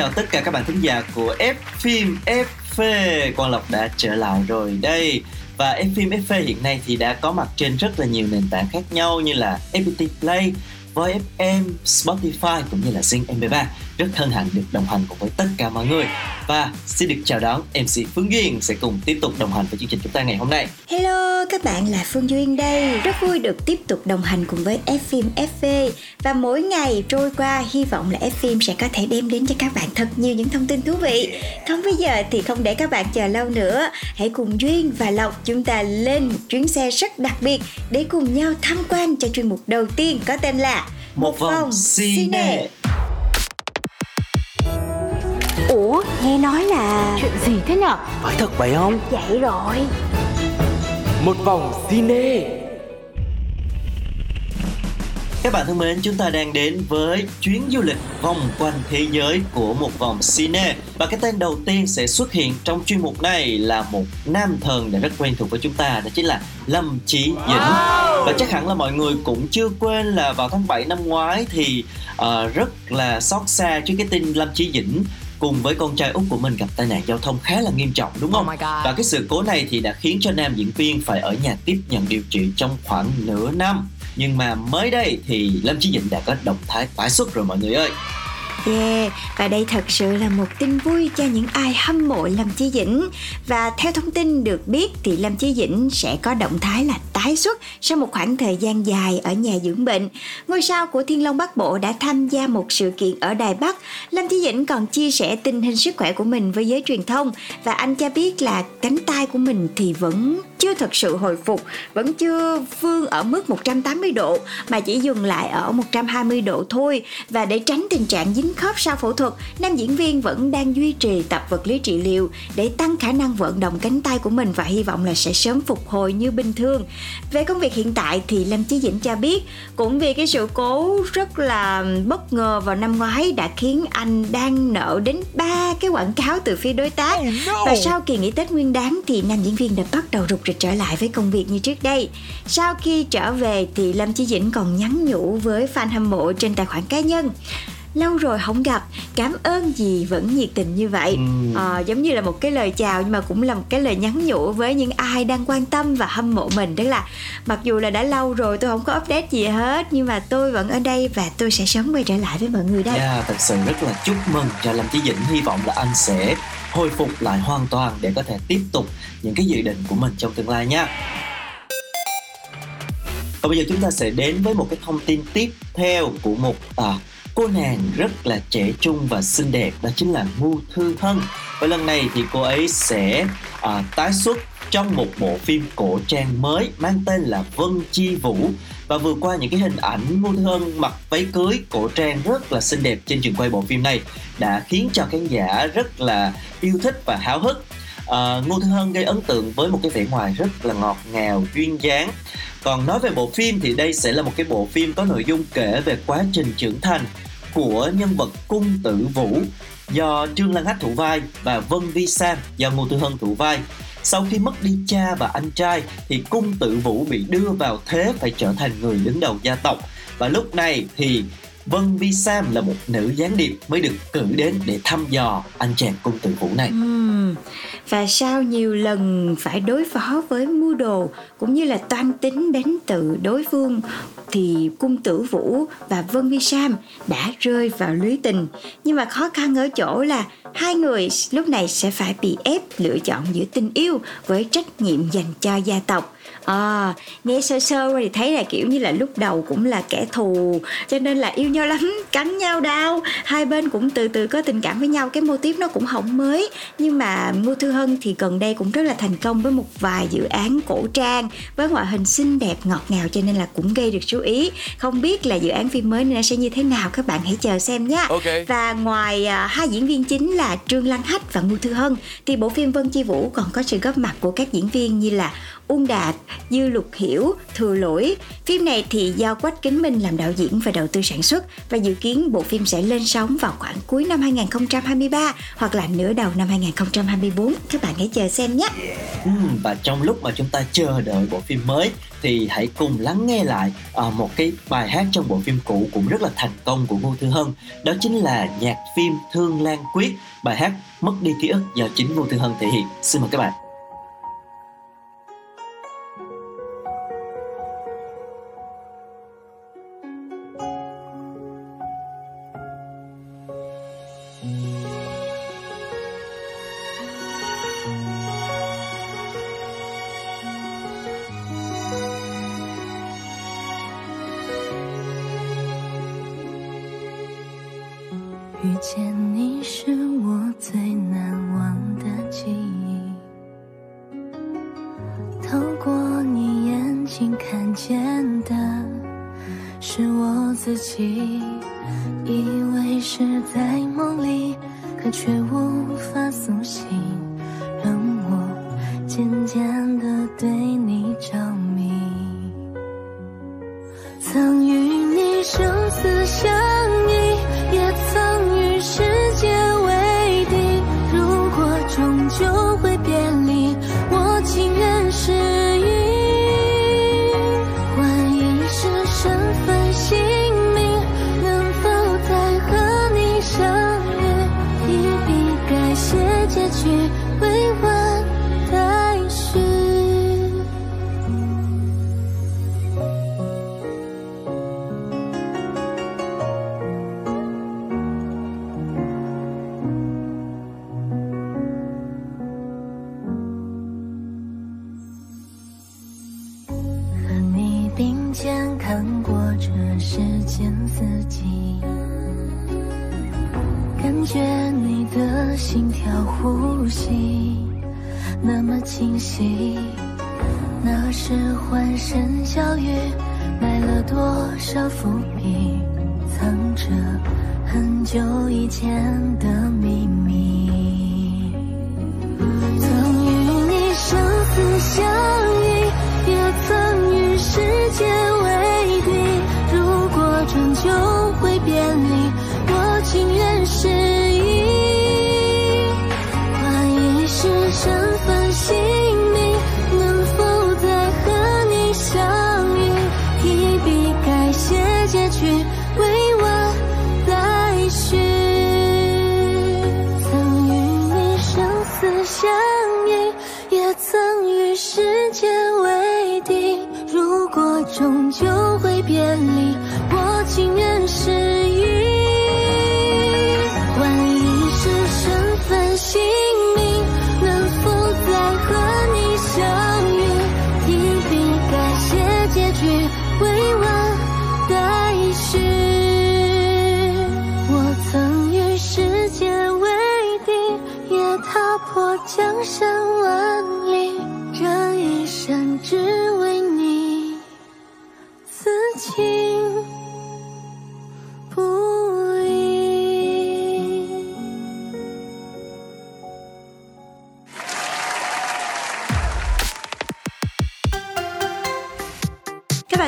chào tất cả các bạn thính giả của F phim FV Quang Lộc đã trở lại rồi đây. Và F phim FV hiện nay thì đã có mặt trên rất là nhiều nền tảng khác nhau như là FPT Play, Voi Spotify cũng như là Zing MP3 rất hân hạnh được đồng hành cùng với tất cả mọi người và xin được chào đón MC Phương Duyên sẽ cùng tiếp tục đồng hành với chương trình chúng ta ngày hôm nay Hello, các bạn là Phương Duyên đây. Rất vui được tiếp tục đồng hành cùng với F phim FV và mỗi ngày trôi qua hy vọng là F phim sẽ có thể đem đến cho các bạn thật nhiều những thông tin thú vị. Còn bây giờ thì không để các bạn chờ lâu nữa, hãy cùng Duyên và Lộc chúng ta lên một chuyến xe rất đặc biệt để cùng nhau tham quan cho chuyên mục đầu tiên có tên là Một vòng cine. Ủa, nghe nói là Chuyện gì thế nhở? Phải thật vậy không? vậy rồi. Một vòng cine Các bạn thân mến, chúng ta đang đến với chuyến du lịch vòng quanh thế giới của một vòng cine Và cái tên đầu tiên sẽ xuất hiện trong chuyên mục này là một nam thần đã rất quen thuộc với chúng ta Đó chính là Lâm Chí Dĩnh Và chắc hẳn là mọi người cũng chưa quên là vào tháng 7 năm ngoái thì ờ, rất là xót xa trước cái tin Lâm Chí Dĩnh cùng với con trai út của mình gặp tai nạn giao thông khá là nghiêm trọng đúng không? Oh. Và cái sự cố này thì đã khiến cho nam diễn viên phải ở nhà tiếp nhận điều trị trong khoảng nửa năm. Nhưng mà mới đây thì Lâm Chí Dĩnh đã có động thái tái xuất rồi mọi người ơi. Yeah, và đây thật sự là một tin vui cho những ai hâm mộ Lâm Chí Dĩnh. Và theo thông tin được biết thì Lâm Chí Dĩnh sẽ có động thái là tái xuất sau một khoảng thời gian dài ở nhà dưỡng bệnh. Ngôi sao của Thiên Long Bắc Bộ đã tham gia một sự kiện ở Đài Bắc. Lâm Chí Dĩnh còn chia sẻ tình hình sức khỏe của mình với giới truyền thông và anh cho biết là cánh tay của mình thì vẫn chưa thật sự hồi phục, vẫn chưa vươn ở mức 180 độ mà chỉ dừng lại ở 120 độ thôi. Và để tránh tình trạng dính khớp sau phẫu thuật, nam diễn viên vẫn đang duy trì tập vật lý trị liệu để tăng khả năng vận động cánh tay của mình và hy vọng là sẽ sớm phục hồi như bình thường. Về công việc hiện tại thì Lâm Chí Dĩnh cho biết cũng vì cái sự cố rất là bất ngờ vào năm ngoái đã khiến anh đang nợ đến ba cái quảng cáo từ phía đối tác và sau kỳ nghỉ Tết Nguyên Đán thì nam diễn viên đã bắt đầu rục rịch trở lại với công việc như trước đây. Sau khi trở về thì Lâm Chí Dĩnh còn nhắn nhủ với fan hâm mộ trên tài khoản cá nhân lâu rồi không gặp. Cảm ơn gì vẫn nhiệt tình như vậy. Ừm. Ờ, giống như là một cái lời chào nhưng mà cũng là một cái lời nhắn nhủ với những ai đang quan tâm và hâm mộ mình. Tức là mặc dù là đã lâu rồi tôi không có update gì hết nhưng mà tôi vẫn ở đây và tôi sẽ sớm quay trở lại với mọi người đây. Yeah, thật sự rất là chúc mừng. Cho Lâm Chí Dĩnh Hy vọng là anh sẽ hồi phục lại hoàn toàn để có thể tiếp tục những cái dự định của mình trong tương lai nha. Và bây giờ chúng ta sẽ đến với một cái thông tin tiếp theo của một à, cô nàng rất là trẻ trung và xinh đẹp đó chính là Ngô Thư Hân. Và lần này thì cô ấy sẽ à, tái xuất trong một bộ phim cổ trang mới mang tên là Vân Chi Vũ và vừa qua những cái hình ảnh Ngô Thư Hân mặc váy cưới cổ trang rất là xinh đẹp trên trường quay bộ phim này đã khiến cho khán giả rất là yêu thích và háo hức à, Ngô Thư Hân gây ấn tượng với một cái vẻ ngoài rất là ngọt ngào, duyên dáng. Còn nói về bộ phim thì đây sẽ là một cái bộ phim có nội dung kể về quá trình trưởng thành của nhân vật Cung Tử Vũ do Trương Lan Hách thủ vai và Vân Vi Sam do Ngô Tư Hân thủ vai. Sau khi mất đi cha và anh trai, thì Cung Tử Vũ bị đưa vào thế phải trở thành người đứng đầu gia tộc và lúc này thì Vân Vi Sam là một nữ gián điệp mới được cử đến để thăm dò anh chàng Cung Tử Vũ này. Ừ. Và sau nhiều lần phải đối phó với mưu đồ cũng như là toan tính đến tự đối phương, thì cung tử Vũ và Vân Vi Sam đã rơi vào lưới tình. Nhưng mà khó khăn ở chỗ là hai người lúc này sẽ phải bị ép lựa chọn giữa tình yêu với trách nhiệm dành cho gia tộc. À, nghe sơ sơ thì thấy là kiểu như là lúc đầu cũng là kẻ thù cho nên là yêu nhau lắm cắn nhau đau hai bên cũng từ từ có tình cảm với nhau cái mô típ nó cũng không mới nhưng mà Ngô Thư Hân thì gần đây cũng rất là thành công với một vài dự án cổ trang với ngoại hình xinh đẹp ngọt ngào cho nên là cũng gây được chú ý. Không biết là dự án phim mới này sẽ như thế nào các bạn hãy chờ xem nhé. Ok. Và ngoài à, hai diễn viên chính là Trương Lan Hách và Ngô Thư Hân thì bộ phim Vân Chi Vũ còn có sự góp mặt của các diễn viên như là Uông Đạt, Dư Lục Hiểu, Thừa Lỗi. Phim này thì do Quách Kính Minh làm đạo diễn và đầu tư sản xuất và dự kiến bộ phim sẽ lên sóng vào khoảng cuối năm 2023 hoặc là nửa đầu năm 2024. Các bạn hãy chờ xem nhé. Ừ, và trong lúc mà chúng ta chờ đợi bộ phim mới thì hãy cùng lắng nghe lại uh, một cái bài hát trong bộ phim cũ cũng rất là thành công của Ngô Thư Hân đó chính là nhạc phim Thương Lan Quyết bài hát Mất đi ký ức do chính Ngô Thư Hân thể hiện xin mời các bạn 记。心跳呼吸那么清晰。那时欢声笑语，埋了多少伏笔，藏着很久以前的秘密。情。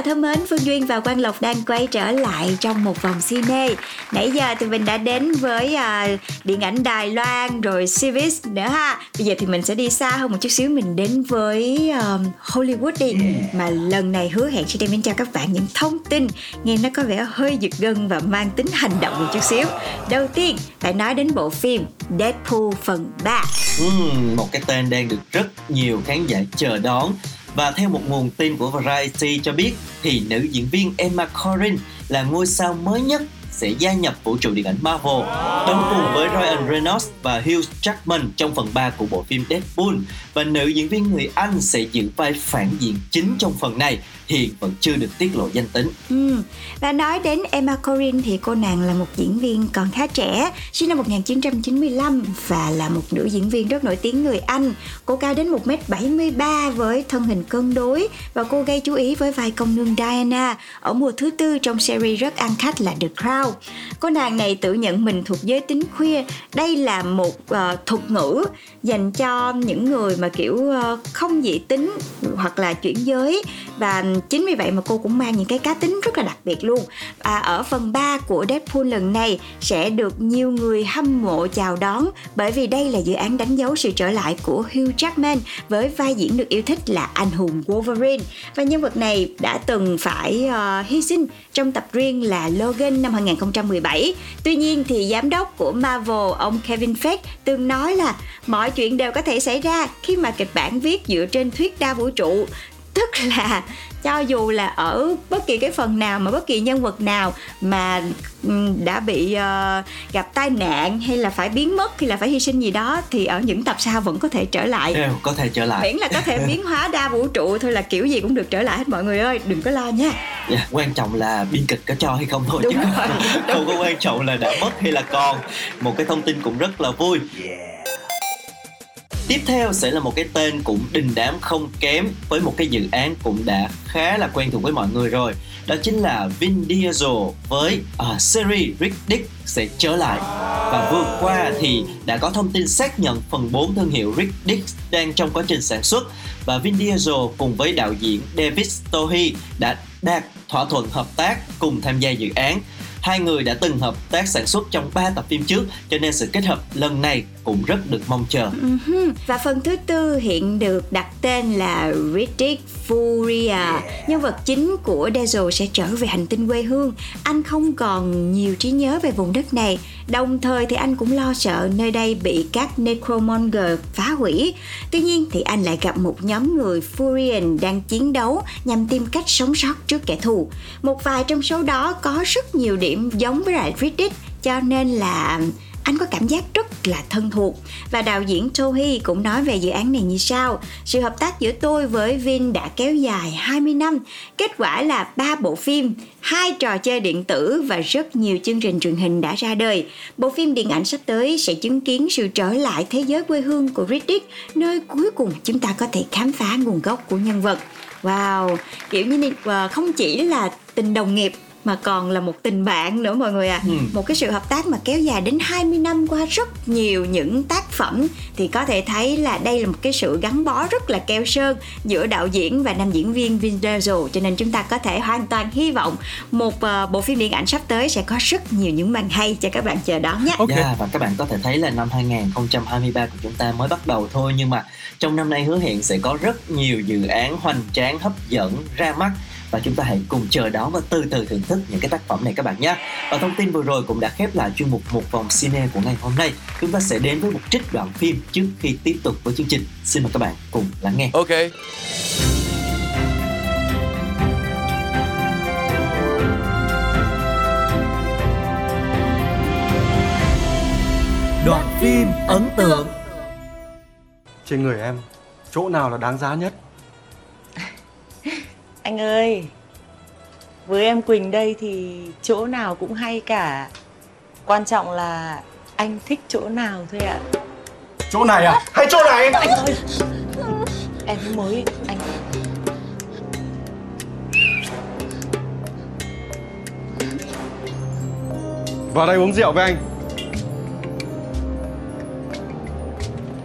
Các thân mến, Phương Duyên và Quang Lộc đang quay trở lại trong một vòng cine. Nãy giờ thì mình đã đến với uh, điện ảnh Đài Loan rồi series nữa ha. Bây giờ thì mình sẽ đi xa hơn một chút xíu, mình đến với um, Hollywood đi. Mà lần này hứa hẹn sẽ đem đến cho các bạn những thông tin nghe nó có vẻ hơi giật gân và mang tính hành động một chút xíu. Đầu tiên, phải nói đến bộ phim Deadpool phần 3. Ừm, một cái tên đang được rất nhiều khán giả chờ đón và theo một nguồn tin của Variety cho biết, thì nữ diễn viên Emma Corrin là ngôi sao mới nhất sẽ gia nhập vũ trụ điện ảnh Marvel, đóng cùng với Ryan Reynolds và Hugh Jackman trong phần 3 của bộ phim Deadpool và nữ diễn viên người Anh sẽ giữ vai phản diện chính trong phần này hiện vẫn chưa được tiết lộ danh tính. Ừ. Và nói đến Emma Corrin thì cô nàng là một diễn viên còn khá trẻ, sinh năm 1995 và là một nữ diễn viên rất nổi tiếng người Anh. Cô cao đến 1m73 với thân hình cân đối và cô gây chú ý với vai công nương Diana ở mùa thứ tư trong series rất ăn khách là The Crown. Cô nàng này tự nhận mình thuộc giới tính khuya. Đây là một uh, thuật ngữ dành cho những người mà kiểu uh, không dị tính hoặc là chuyển giới. Và chính vì vậy mà cô cũng mang những cái cá tính rất là đặc biệt luôn. À, ở phần 3 của Deadpool lần này sẽ được nhiều người hâm mộ chào đón bởi vì đây là dự án đánh dấu sự trở lại của Hugh Jackman với vai diễn được yêu thích là anh hùng Wolverine. Và nhân vật này đã từng phải uh, hy sinh trong tập riêng là Logan năm 2017 tuy nhiên thì giám đốc của Marvel, ông Kevin Feige, từng nói là mọi chuyện đều có thể xảy ra khi mà kịch bản viết dựa trên thuyết đa vũ trụ tức là cho dù là ở bất kỳ cái phần nào mà bất kỳ nhân vật nào mà đã bị uh, gặp tai nạn hay là phải biến mất hay là phải hy sinh gì đó thì ở những tập sau vẫn có thể trở lại. Đều có thể trở lại. Miễn là có thể biến hóa đa vũ trụ thôi là kiểu gì cũng được trở lại hết mọi người ơi đừng có lo nha. Yeah, dạ, quan trọng là biên kịch có cho hay không thôi Đúng chứ. rồi. không có quan trọng là đã mất hay là còn. Một cái thông tin cũng rất là vui. Yeah Tiếp theo sẽ là một cái tên cũng đình đám không kém với một cái dự án cũng đã khá là quen thuộc với mọi người rồi. Đó chính là Vin Diesel với à, uh, series Rick Dick sẽ trở lại. Và vừa qua thì đã có thông tin xác nhận phần 4 thương hiệu Rick Dick đang trong quá trình sản xuất và Vin Diesel cùng với đạo diễn David Stohy đã đạt thỏa thuận hợp tác cùng tham gia dự án Hai người đã từng hợp tác sản xuất trong 3 tập phim trước cho nên sự kết hợp lần này cũng rất được mong chờ. Và phần thứ tư hiện được đặt tên là Riddick Furia. Nhân vật chính của Dazzle sẽ trở về hành tinh quê hương. Anh không còn nhiều trí nhớ về vùng đất này. Đồng thời thì anh cũng lo sợ nơi đây bị các Necromonger phá hủy. Tuy nhiên thì anh lại gặp một nhóm người Furian đang chiến đấu nhằm tìm cách sống sót trước kẻ thù. Một vài trong số đó có rất nhiều điểm giống với lại Riddick cho nên là anh có cảm giác rất là thân thuộc. Và đạo diễn Tohi cũng nói về dự án này như sau. Sự hợp tác giữa tôi với Vin đã kéo dài 20 năm kết quả là ba bộ phim hai trò chơi điện tử và rất nhiều chương trình truyền hình đã ra đời. Bộ phim điện ảnh sắp tới sẽ chứng kiến sự trở lại thế giới quê hương của Riddick nơi cuối cùng chúng ta có thể khám phá nguồn gốc của nhân vật. Wow, kiểu như này, ờ, không chỉ là tình đồng nghiệp mà còn là một tình bạn nữa mọi người à ừ. một cái sự hợp tác mà kéo dài đến 20 năm qua rất nhiều những tác phẩm thì có thể thấy là đây là một cái sự gắn bó rất là keo sơn giữa đạo diễn và nam diễn viên Vin Diesel cho nên chúng ta có thể hoàn toàn hy vọng một uh, bộ phim điện ảnh sắp tới sẽ có rất nhiều những màn hay cho các bạn chờ đón nhé. Okay. Yeah, và các bạn có thể thấy là năm 2023 của chúng ta mới bắt đầu thôi nhưng mà trong năm nay hứa hẹn sẽ có rất nhiều dự án hoành tráng hấp dẫn ra mắt và chúng ta hãy cùng chờ đón và từ từ thưởng thức những cái tác phẩm này các bạn nhé. Và thông tin vừa rồi cũng đã khép lại chuyên mục một vòng cine của ngày hôm nay. Chúng ta sẽ đến với một trích đoạn phim trước khi tiếp tục với chương trình. Xin mời các bạn cùng lắng nghe. Ok. Đoạn phim ấn tượng Trên người em, chỗ nào là đáng giá nhất? Anh ơi. Với em Quỳnh đây thì chỗ nào cũng hay cả. Quan trọng là anh thích chỗ nào thôi ạ. Chỗ này à? Hay chỗ này? Anh ơi. Em mới anh. Vào đây uống rượu với anh.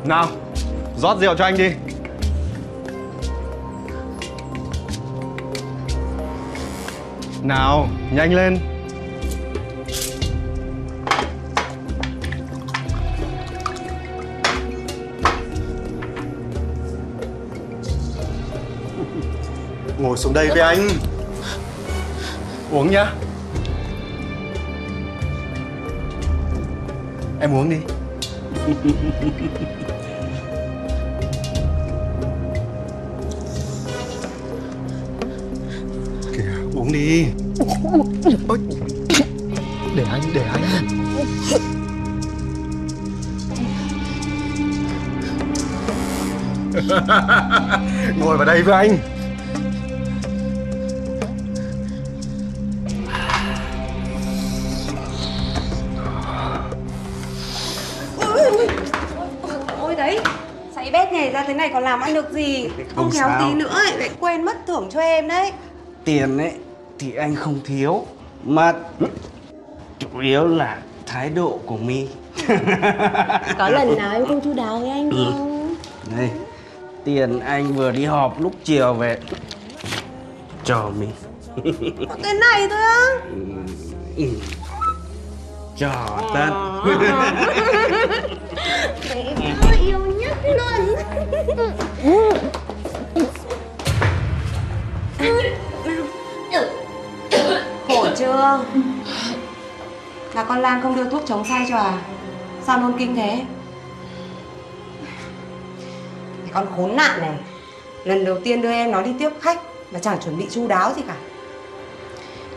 Nào rót rượu cho anh đi Nào, nhanh lên. Ngồi xuống đây với anh. Uống nhá. Em uống đi đi. Ôi. để anh để anh. Ngồi vào đây với anh. Ôi đấy Sấy bét nhảy ra thế này còn làm ăn được gì? Không, khéo tí nữa ấy, lại quên mất thưởng cho em đấy. Tiền ấy thì anh không thiếu Mà chủ yếu là thái độ của mi Có lần nào em không chu đáo với anh Ừ. không? Đây Tiền anh vừa đi họp lúc chiều về. Cho mi Có cái này thôi á. Ừ. Cho tất Đấy, tôi yêu nhất luôn. Khổ chưa? Là con Lan không đưa thuốc chống say cho à? Sao nôn kinh thế? Cái con khốn nạn này, Lần đầu tiên đưa em nó đi tiếp khách Mà chẳng chuẩn bị chu đáo gì cả.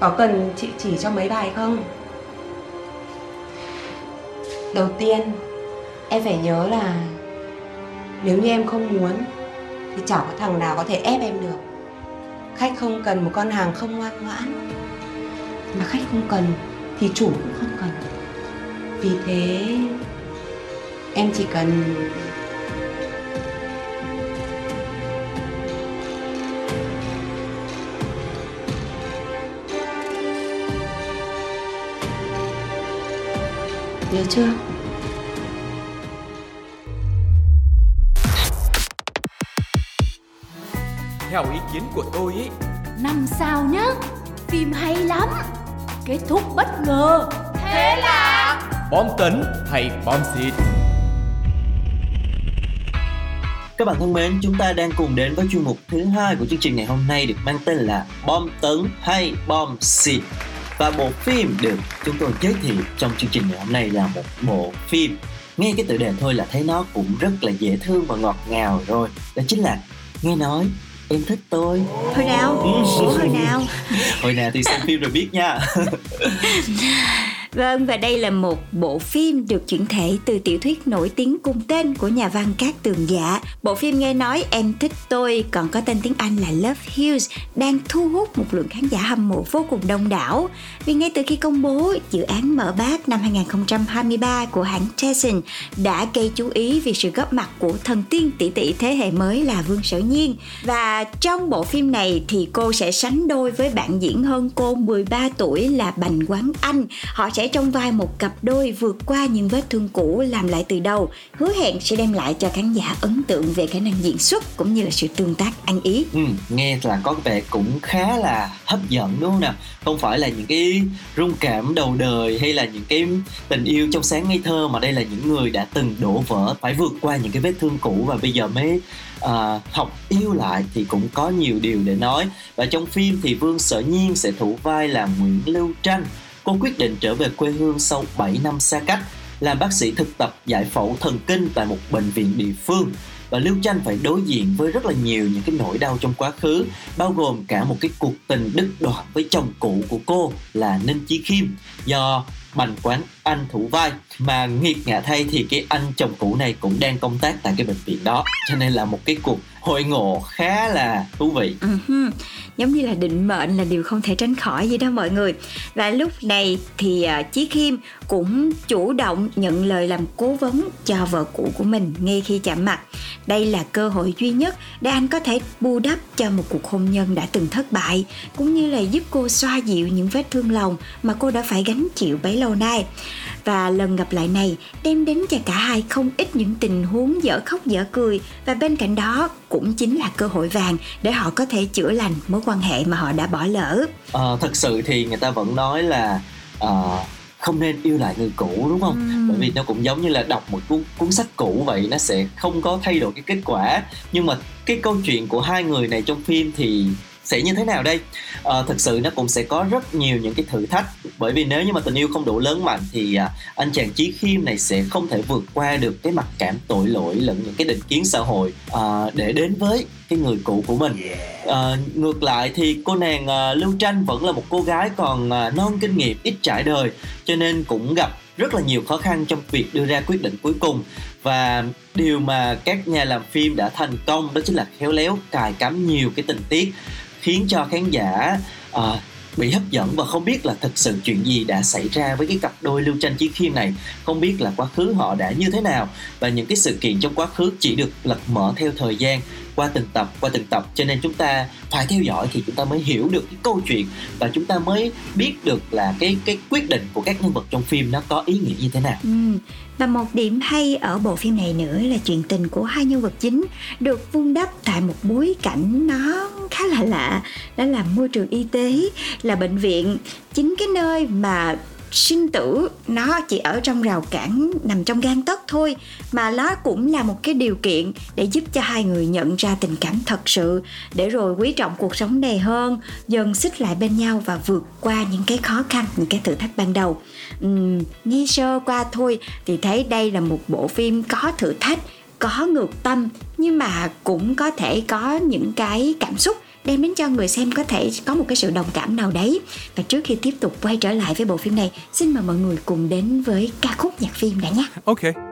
Có cần chị chỉ cho mấy bài không? Đầu tiên, Em phải nhớ là Nếu như em không muốn, Thì chẳng có thằng nào có thể ép em được. Khách không cần một con hàng không ngoan ngoãn. Mà khách không cần Thì chủ cũng không cần. Vì thế Em chỉ cần Nhớ chưa? Theo ý kiến của tôi ấy Năm sao nhá? Phim hay lắm Kết thúc bất ngờ Thế là Bom tấn hay bom xịt Các bạn thân mến, chúng ta đang cùng đến với chuyên mục thứ hai của chương trình ngày hôm nay được mang tên là Bom tấn hay bom xịt. Và bộ phim được chúng tôi giới thiệu trong chương trình ngày hôm nay là một bộ phim nghe cái tựa đề thôi là thấy nó cũng rất là dễ thương và ngọt ngào rồi. Đó chính là nghe nói em thích tôi. Hồi nào? Ủa hồi nào? Hồi nào thì xem phim rồi biết nha. Vâng, và đây là một bộ phim được chuyển thể từ tiểu thuyết nổi tiếng cùng tên của nhà văn Cát Tường Dạ. Bộ phim nghe nói Em thích tôi, còn có tên tiếng Anh là Love Hills, đang thu hút một lượng khán giả hâm mộ vô cùng đông đảo. Vì ngay từ khi công bố dự án mở bát năm 2023 của hãng Tyson đã gây chú ý vì sự góp mặt của thần tiên tỷ tỷ thế hệ mới là Vương Sở Nhiên. Và trong bộ phim này thì cô sẽ sánh đôi với bạn diễn hơn cô 13 tuổi là Bành Quán Anh. Họ sẽ sẽ trong vai một cặp đôi vượt qua những vết thương cũ làm lại từ đầu, hứa hẹn sẽ đem lại cho khán giả ấn tượng về khả năng diễn xuất cũng như là sự tương tác ăn ý. Ừ, nghe là có vẻ cũng khá là hấp dẫn đúng không nào? Không phải là những cái rung cảm đầu đời hay là những cái tình yêu trong sáng ngây thơ mà đây là những người đã từng đổ vỡ phải vượt qua những cái vết thương cũ và bây giờ mới à, học yêu lại thì cũng có nhiều điều để nói và trong phim thì Vương Sở Nhiên sẽ thủ vai là Nguyễn Lưu Tranh cô quyết định trở về quê hương sau 7 năm xa cách, làm bác sĩ thực tập, giải phẫu thần kinh tại một bệnh viện địa phương. Và Lưu Tranh phải đối diện với rất là nhiều những cái nỗi đau trong quá khứ, bao gồm cả một cái cuộc tình đứt đoạn với chồng cũ của cô là Ninh Chí Khiêm do Bành Quán Anh thủ vai. Mà nghiệt ngã thay thì cái anh chồng cũ này cũng đang công tác tại cái bệnh viện đó. Cho nên là một cái cuộc hội ngộ khá là thú vị. Uh-huh. Giống như là định mệnh là điều không thể tránh khỏi gì đó mọi người. Và lúc này thì uh, Chí Khiêm cũng chủ động nhận lời làm cố vấn cho vợ cũ của mình ngay khi chạm mặt. Đây là cơ hội duy nhất để anh có thể bù đắp cho một cuộc hôn nhân đã từng thất bại Cũng như là giúp cô xoa dịu những vết thương lòng mà cô đã phải gánh chịu bấy lâu nay và lần gặp lại này đem đến cho cả hai không ít những tình huống dở khóc dở cười và bên cạnh đó cũng chính là cơ hội vàng để họ có thể chữa lành mối quan hệ mà họ đã bỏ lỡ. Ờ, thật sự thì người ta vẫn nói là ờ, không nên yêu lại người cũ đúng không? Ừm. Bởi vì nó cũng giống như là đọc một cuốn cuốn sách cũ vậy, nó sẽ không có thay đổi cái kết quả. Nhưng mà cái câu chuyện của hai người này trong phim thì sẽ như thế nào đây? À, thực sự nó cũng sẽ có rất nhiều những cái thử thách. Bởi vì nếu như mà tình yêu không đủ lớn mạnh thì à, anh chàng chí khiêm này sẽ không thể vượt qua được cái mặc cảm tội lỗi lẫn những cái định kiến xã hội à, để đến với cái người cũ của mình. À, ngược lại thì cô nàng à, lưu tranh vẫn là một cô gái còn à, non kinh nghiệm ít trải đời cho nên cũng gặp rất là nhiều khó khăn trong việc đưa ra quyết định cuối cùng. Và điều mà các nhà làm phim đã thành công đó chính là khéo léo cài cắm nhiều cái tình tiết khiến cho khán giả uh, bị hấp dẫn và không biết là thực sự chuyện gì đã xảy ra với cái cặp đôi lưu tranh chí khiêm này không biết là quá khứ họ đã như thế nào và những cái sự kiện trong quá khứ chỉ được lật mở theo thời gian qua từng tập qua từng tập cho nên chúng ta phải theo dõi thì chúng ta mới hiểu được cái câu chuyện và chúng ta mới biết được là cái cái quyết định của các nhân vật trong phim nó có ý nghĩa như thế nào. Ừ. Và một điểm hay ở bộ phim này nữa là chuyện tình của hai nhân vật chính được vun đắp tại một bối cảnh nó khá là lạ, đó là môi trường y tế, là bệnh viện, chính cái nơi mà sinh tử nó chỉ ở trong rào cản nằm trong gan tấc thôi mà nó cũng là một cái điều kiện để giúp cho hai người nhận ra tình cảm thật sự để rồi quý trọng cuộc sống này hơn dần xích lại bên nhau và vượt qua những cái khó khăn những cái thử thách ban đầu. Uhm, nghe sơ qua thôi thì thấy đây là một bộ phim có thử thách có ngược tâm nhưng mà cũng có thể có những cái cảm xúc đem đến cho người xem có thể có một cái sự đồng cảm nào đấy và trước khi tiếp tục quay trở lại với bộ phim này, xin mời mọi người cùng đến với ca khúc nhạc phim đã nhé Ok.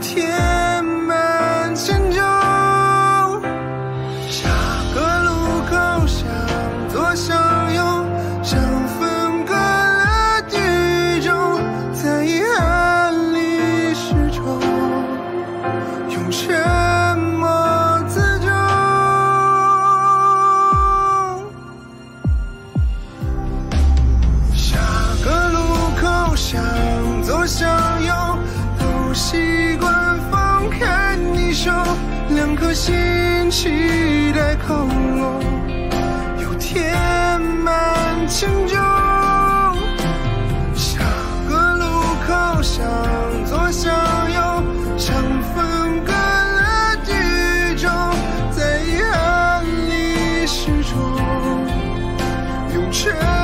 天。true.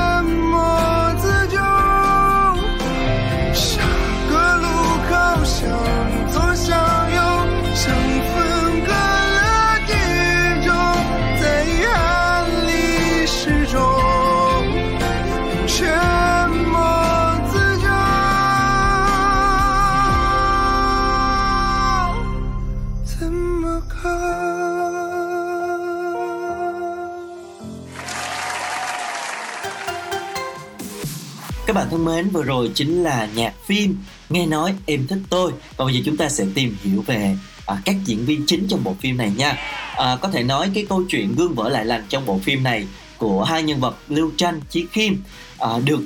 Bạn thân mến, vừa rồi chính là nhạc phim Nghe nói em thích tôi. Và bây giờ chúng ta sẽ tìm hiểu về à, các diễn viên chính trong bộ phim này nha. À, Có thể nói cái câu chuyện gương vỡ lại lành trong bộ phim này Của hai nhân vật Lưu Tranh, Chí Khiêm à, Được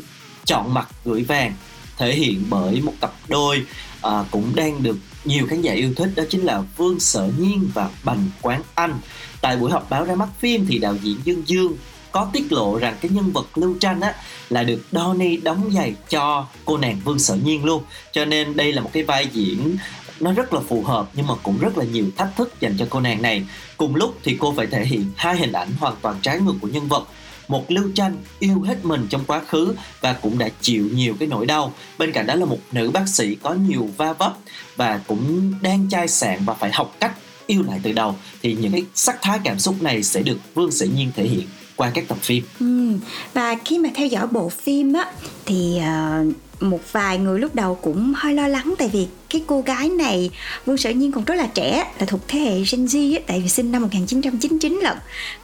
chọn mặt gửi vàng Thể hiện bởi một cặp đôi à, cũng đang được nhiều khán giả yêu thích Đó chính là Vương Sở Nhiên và Bành Quán Anh. Tại buổi họp báo ra mắt phim thì đạo diễn Dương Dương có tiết lộ rằng cái nhân vật Lưu Tranh á, là được Donny đóng giày cho cô nàng Vương Sở Nhiên luôn. Cho nên đây là một cái vai diễn nó rất là phù hợp nhưng mà cũng rất là nhiều thách thức dành cho cô nàng này. Cùng lúc thì cô phải thể hiện hai hình ảnh hoàn toàn trái ngược của nhân vật. Một lưu tranh yêu hết mình trong quá khứ và cũng đã chịu nhiều cái nỗi đau. Bên cạnh đó là một nữ bác sĩ có nhiều va vấp và cũng đang chai sạn và phải học cách yêu lại từ đầu. Thì những cái sắc thái cảm xúc này sẽ được Vương Sĩ Nhiên thể hiện qua các tập phim. Ừ. Và khi mà theo dõi bộ phim á thì uh, một vài người lúc đầu cũng hơi lo lắng tại vì cái cô gái này Vương Sở Nhiên còn rất là trẻ là thuộc thế hệ Gen Z ấy, tại vì sinh năm 1999 lận.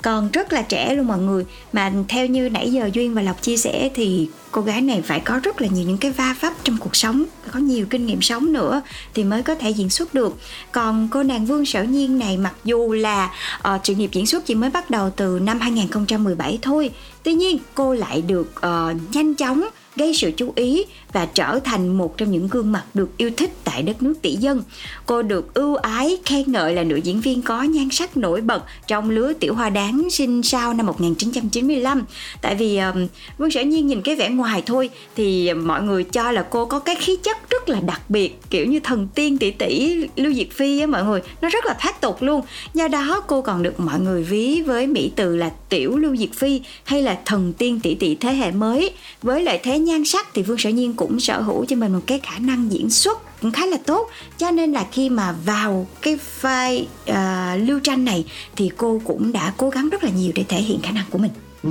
Còn rất là trẻ luôn mọi người. Mà theo như nãy giờ Duyên và Lộc chia sẻ thì cô gái này phải có rất là nhiều những cái va vấp trong cuộc sống có nhiều kinh nghiệm sống nữa thì mới có thể diễn xuất được. Còn cô nàng Vương Sở Nhiên này mặc dù là uh, sự nghiệp diễn xuất chỉ mới bắt đầu từ năm 2017 thôi tuy nhiên cô lại được uh, nhanh chóng gây sự chú ý và trở thành một trong những gương mặt được yêu thích tại đất nước tỷ dân. Cô được ưu ái khen ngợi là nữ diễn viên có nhan sắc nổi bật trong lứa tiểu hoa đáng sinh sau năm 1995. Tại vì um, Vương Sở Nhiên nhìn cái vẻ ngoài thôi thì mọi người cho là cô có cái khí chất rất là đặc biệt kiểu như thần tiên tỷ tỷ Lưu Diệt Phi á mọi người nó rất là thoát tục luôn do đó cô còn được mọi người ví với mỹ từ là tiểu Lưu Diệt Phi hay là thần tiên tỷ tỷ thế hệ mới với lợi thế nhan sắc thì Vương Sở Nhiên cũng cũng sở hữu cho mình một cái khả năng diễn xuất cũng khá là tốt cho nên là khi mà vào cái vai uh, ờ, lưu tranh này thì cô cũng đã cố gắng rất là nhiều để thể hiện khả năng của mình. Ừ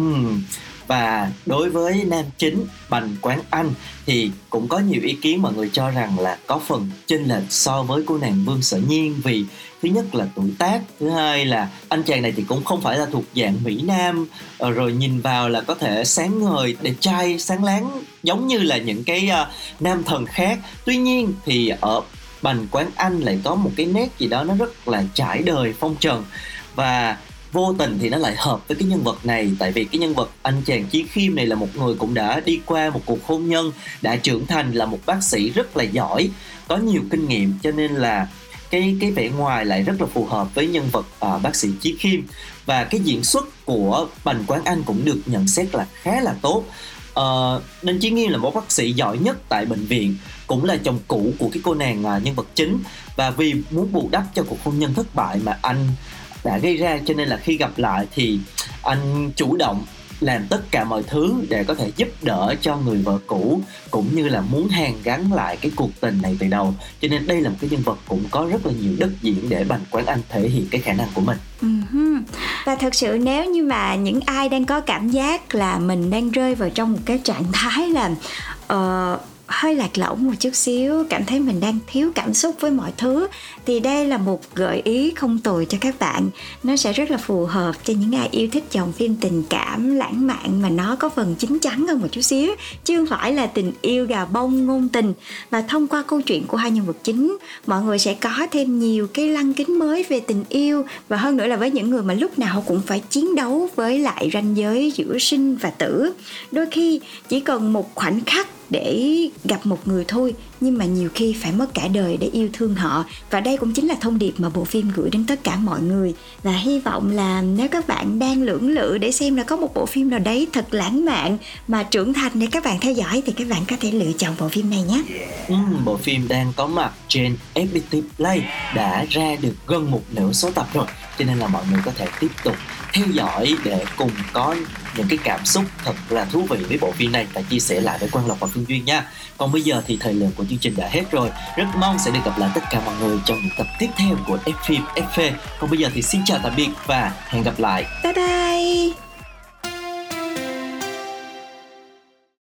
và đối với nam chính Bành Quán Anh thì cũng có nhiều ý kiến mọi người cho rằng là có phần chênh lệch so với cô nàng Vương Sở Nhiên vì thứ nhất là tuổi tác thứ hai là anh chàng này thì cũng không phải là thuộc dạng mỹ nam. Ờ, rồi nhìn vào là có thể sáng ngời đẹp trai sáng láng giống như là những cái uh, nam thần khác. Tuy nhiên thì ở Bành Quán Anh lại có một cái nét gì đó nó rất là trải đời phong trần. Và vô tình thì nó lại hợp với cái nhân vật này. Tại vì cái nhân vật anh chàng Chí Khiêm này là một người cũng đã đi qua một cuộc hôn nhân đã trưởng thành là một bác sĩ rất là giỏi có nhiều kinh nghiệm. Cho nên là cái cái vẻ ngoài lại rất là phù hợp với nhân vật uh, bác sĩ Chí Khiêm. Và cái diễn xuất của Bành Quán Anh cũng được nhận xét là khá là tốt. Ờ, uh, nên Chí Nghiêm là một bác sĩ giỏi nhất tại bệnh viện cũng là chồng cũ của cái cô nàng uh, nhân vật chính. Và vì muốn bù đắp cho cuộc hôn nhân thất bại mà anh đã gây ra cho nên là khi gặp lại thì anh chủ động làm tất cả mọi thứ để có thể giúp đỡ cho người vợ cũ cũng như là muốn hàn gắn lại cái cuộc tình này từ đầu cho nên đây là một cái nhân vật cũng có rất là nhiều đất diễn để bành quán anh thể hiện cái khả năng của mình uh-huh. và thật sự nếu như mà những ai đang có cảm giác là mình đang rơi vào trong một cái trạng thái là uh, hơi lạc lõng một chút xíu, cảm thấy mình đang thiếu cảm xúc với mọi thứ. Thì đây là một gợi ý không tồi cho các bạn. Nó sẽ rất là phù hợp cho những ai yêu thích dòng phim tình cảm lãng mạn mà nó có phần chín chắn hơn một chút xíu, chứ không phải là tình yêu gà bông ngôn tình. Và thông qua câu chuyện của hai nhân vật chính, mọi người sẽ có thêm nhiều cái lăng kính mới về tình yêu và hơn nữa là với những người mà lúc nào cũng phải chiến đấu với lại ranh giới giữa sinh và tử. Đôi khi chỉ cần một khoảnh khắc để gặp một người thôi nhưng mà nhiều khi phải mất cả đời để yêu thương họ. Và đây cũng chính là thông điệp mà bộ phim gửi đến tất cả mọi người. Và hy vọng là nếu các bạn đang lưỡng lự để xem là có một bộ phim nào đấy thật lãng mạn mà trưởng thành để các bạn theo dõi thì các bạn có thể lựa chọn bộ phim này nhé. Ừ, bộ phim đang có mặt trên FPT Play đã ra được gần một nửa số tập rồi. Cho nên là mọi người có thể tiếp tục theo dõi để cùng có những cái cảm xúc thật là thú vị với bộ phim này và chia sẻ lại với Quang Lộc và Phương Duyên nha. Còn bây giờ thì thời lượng của chương trình đã hết rồi. Rất mong sẽ được gặp lại tất cả mọi người trong những tập tiếp theo của F phim FV. Còn bây giờ thì xin chào tạm biệt và hẹn gặp lại. Bye bye.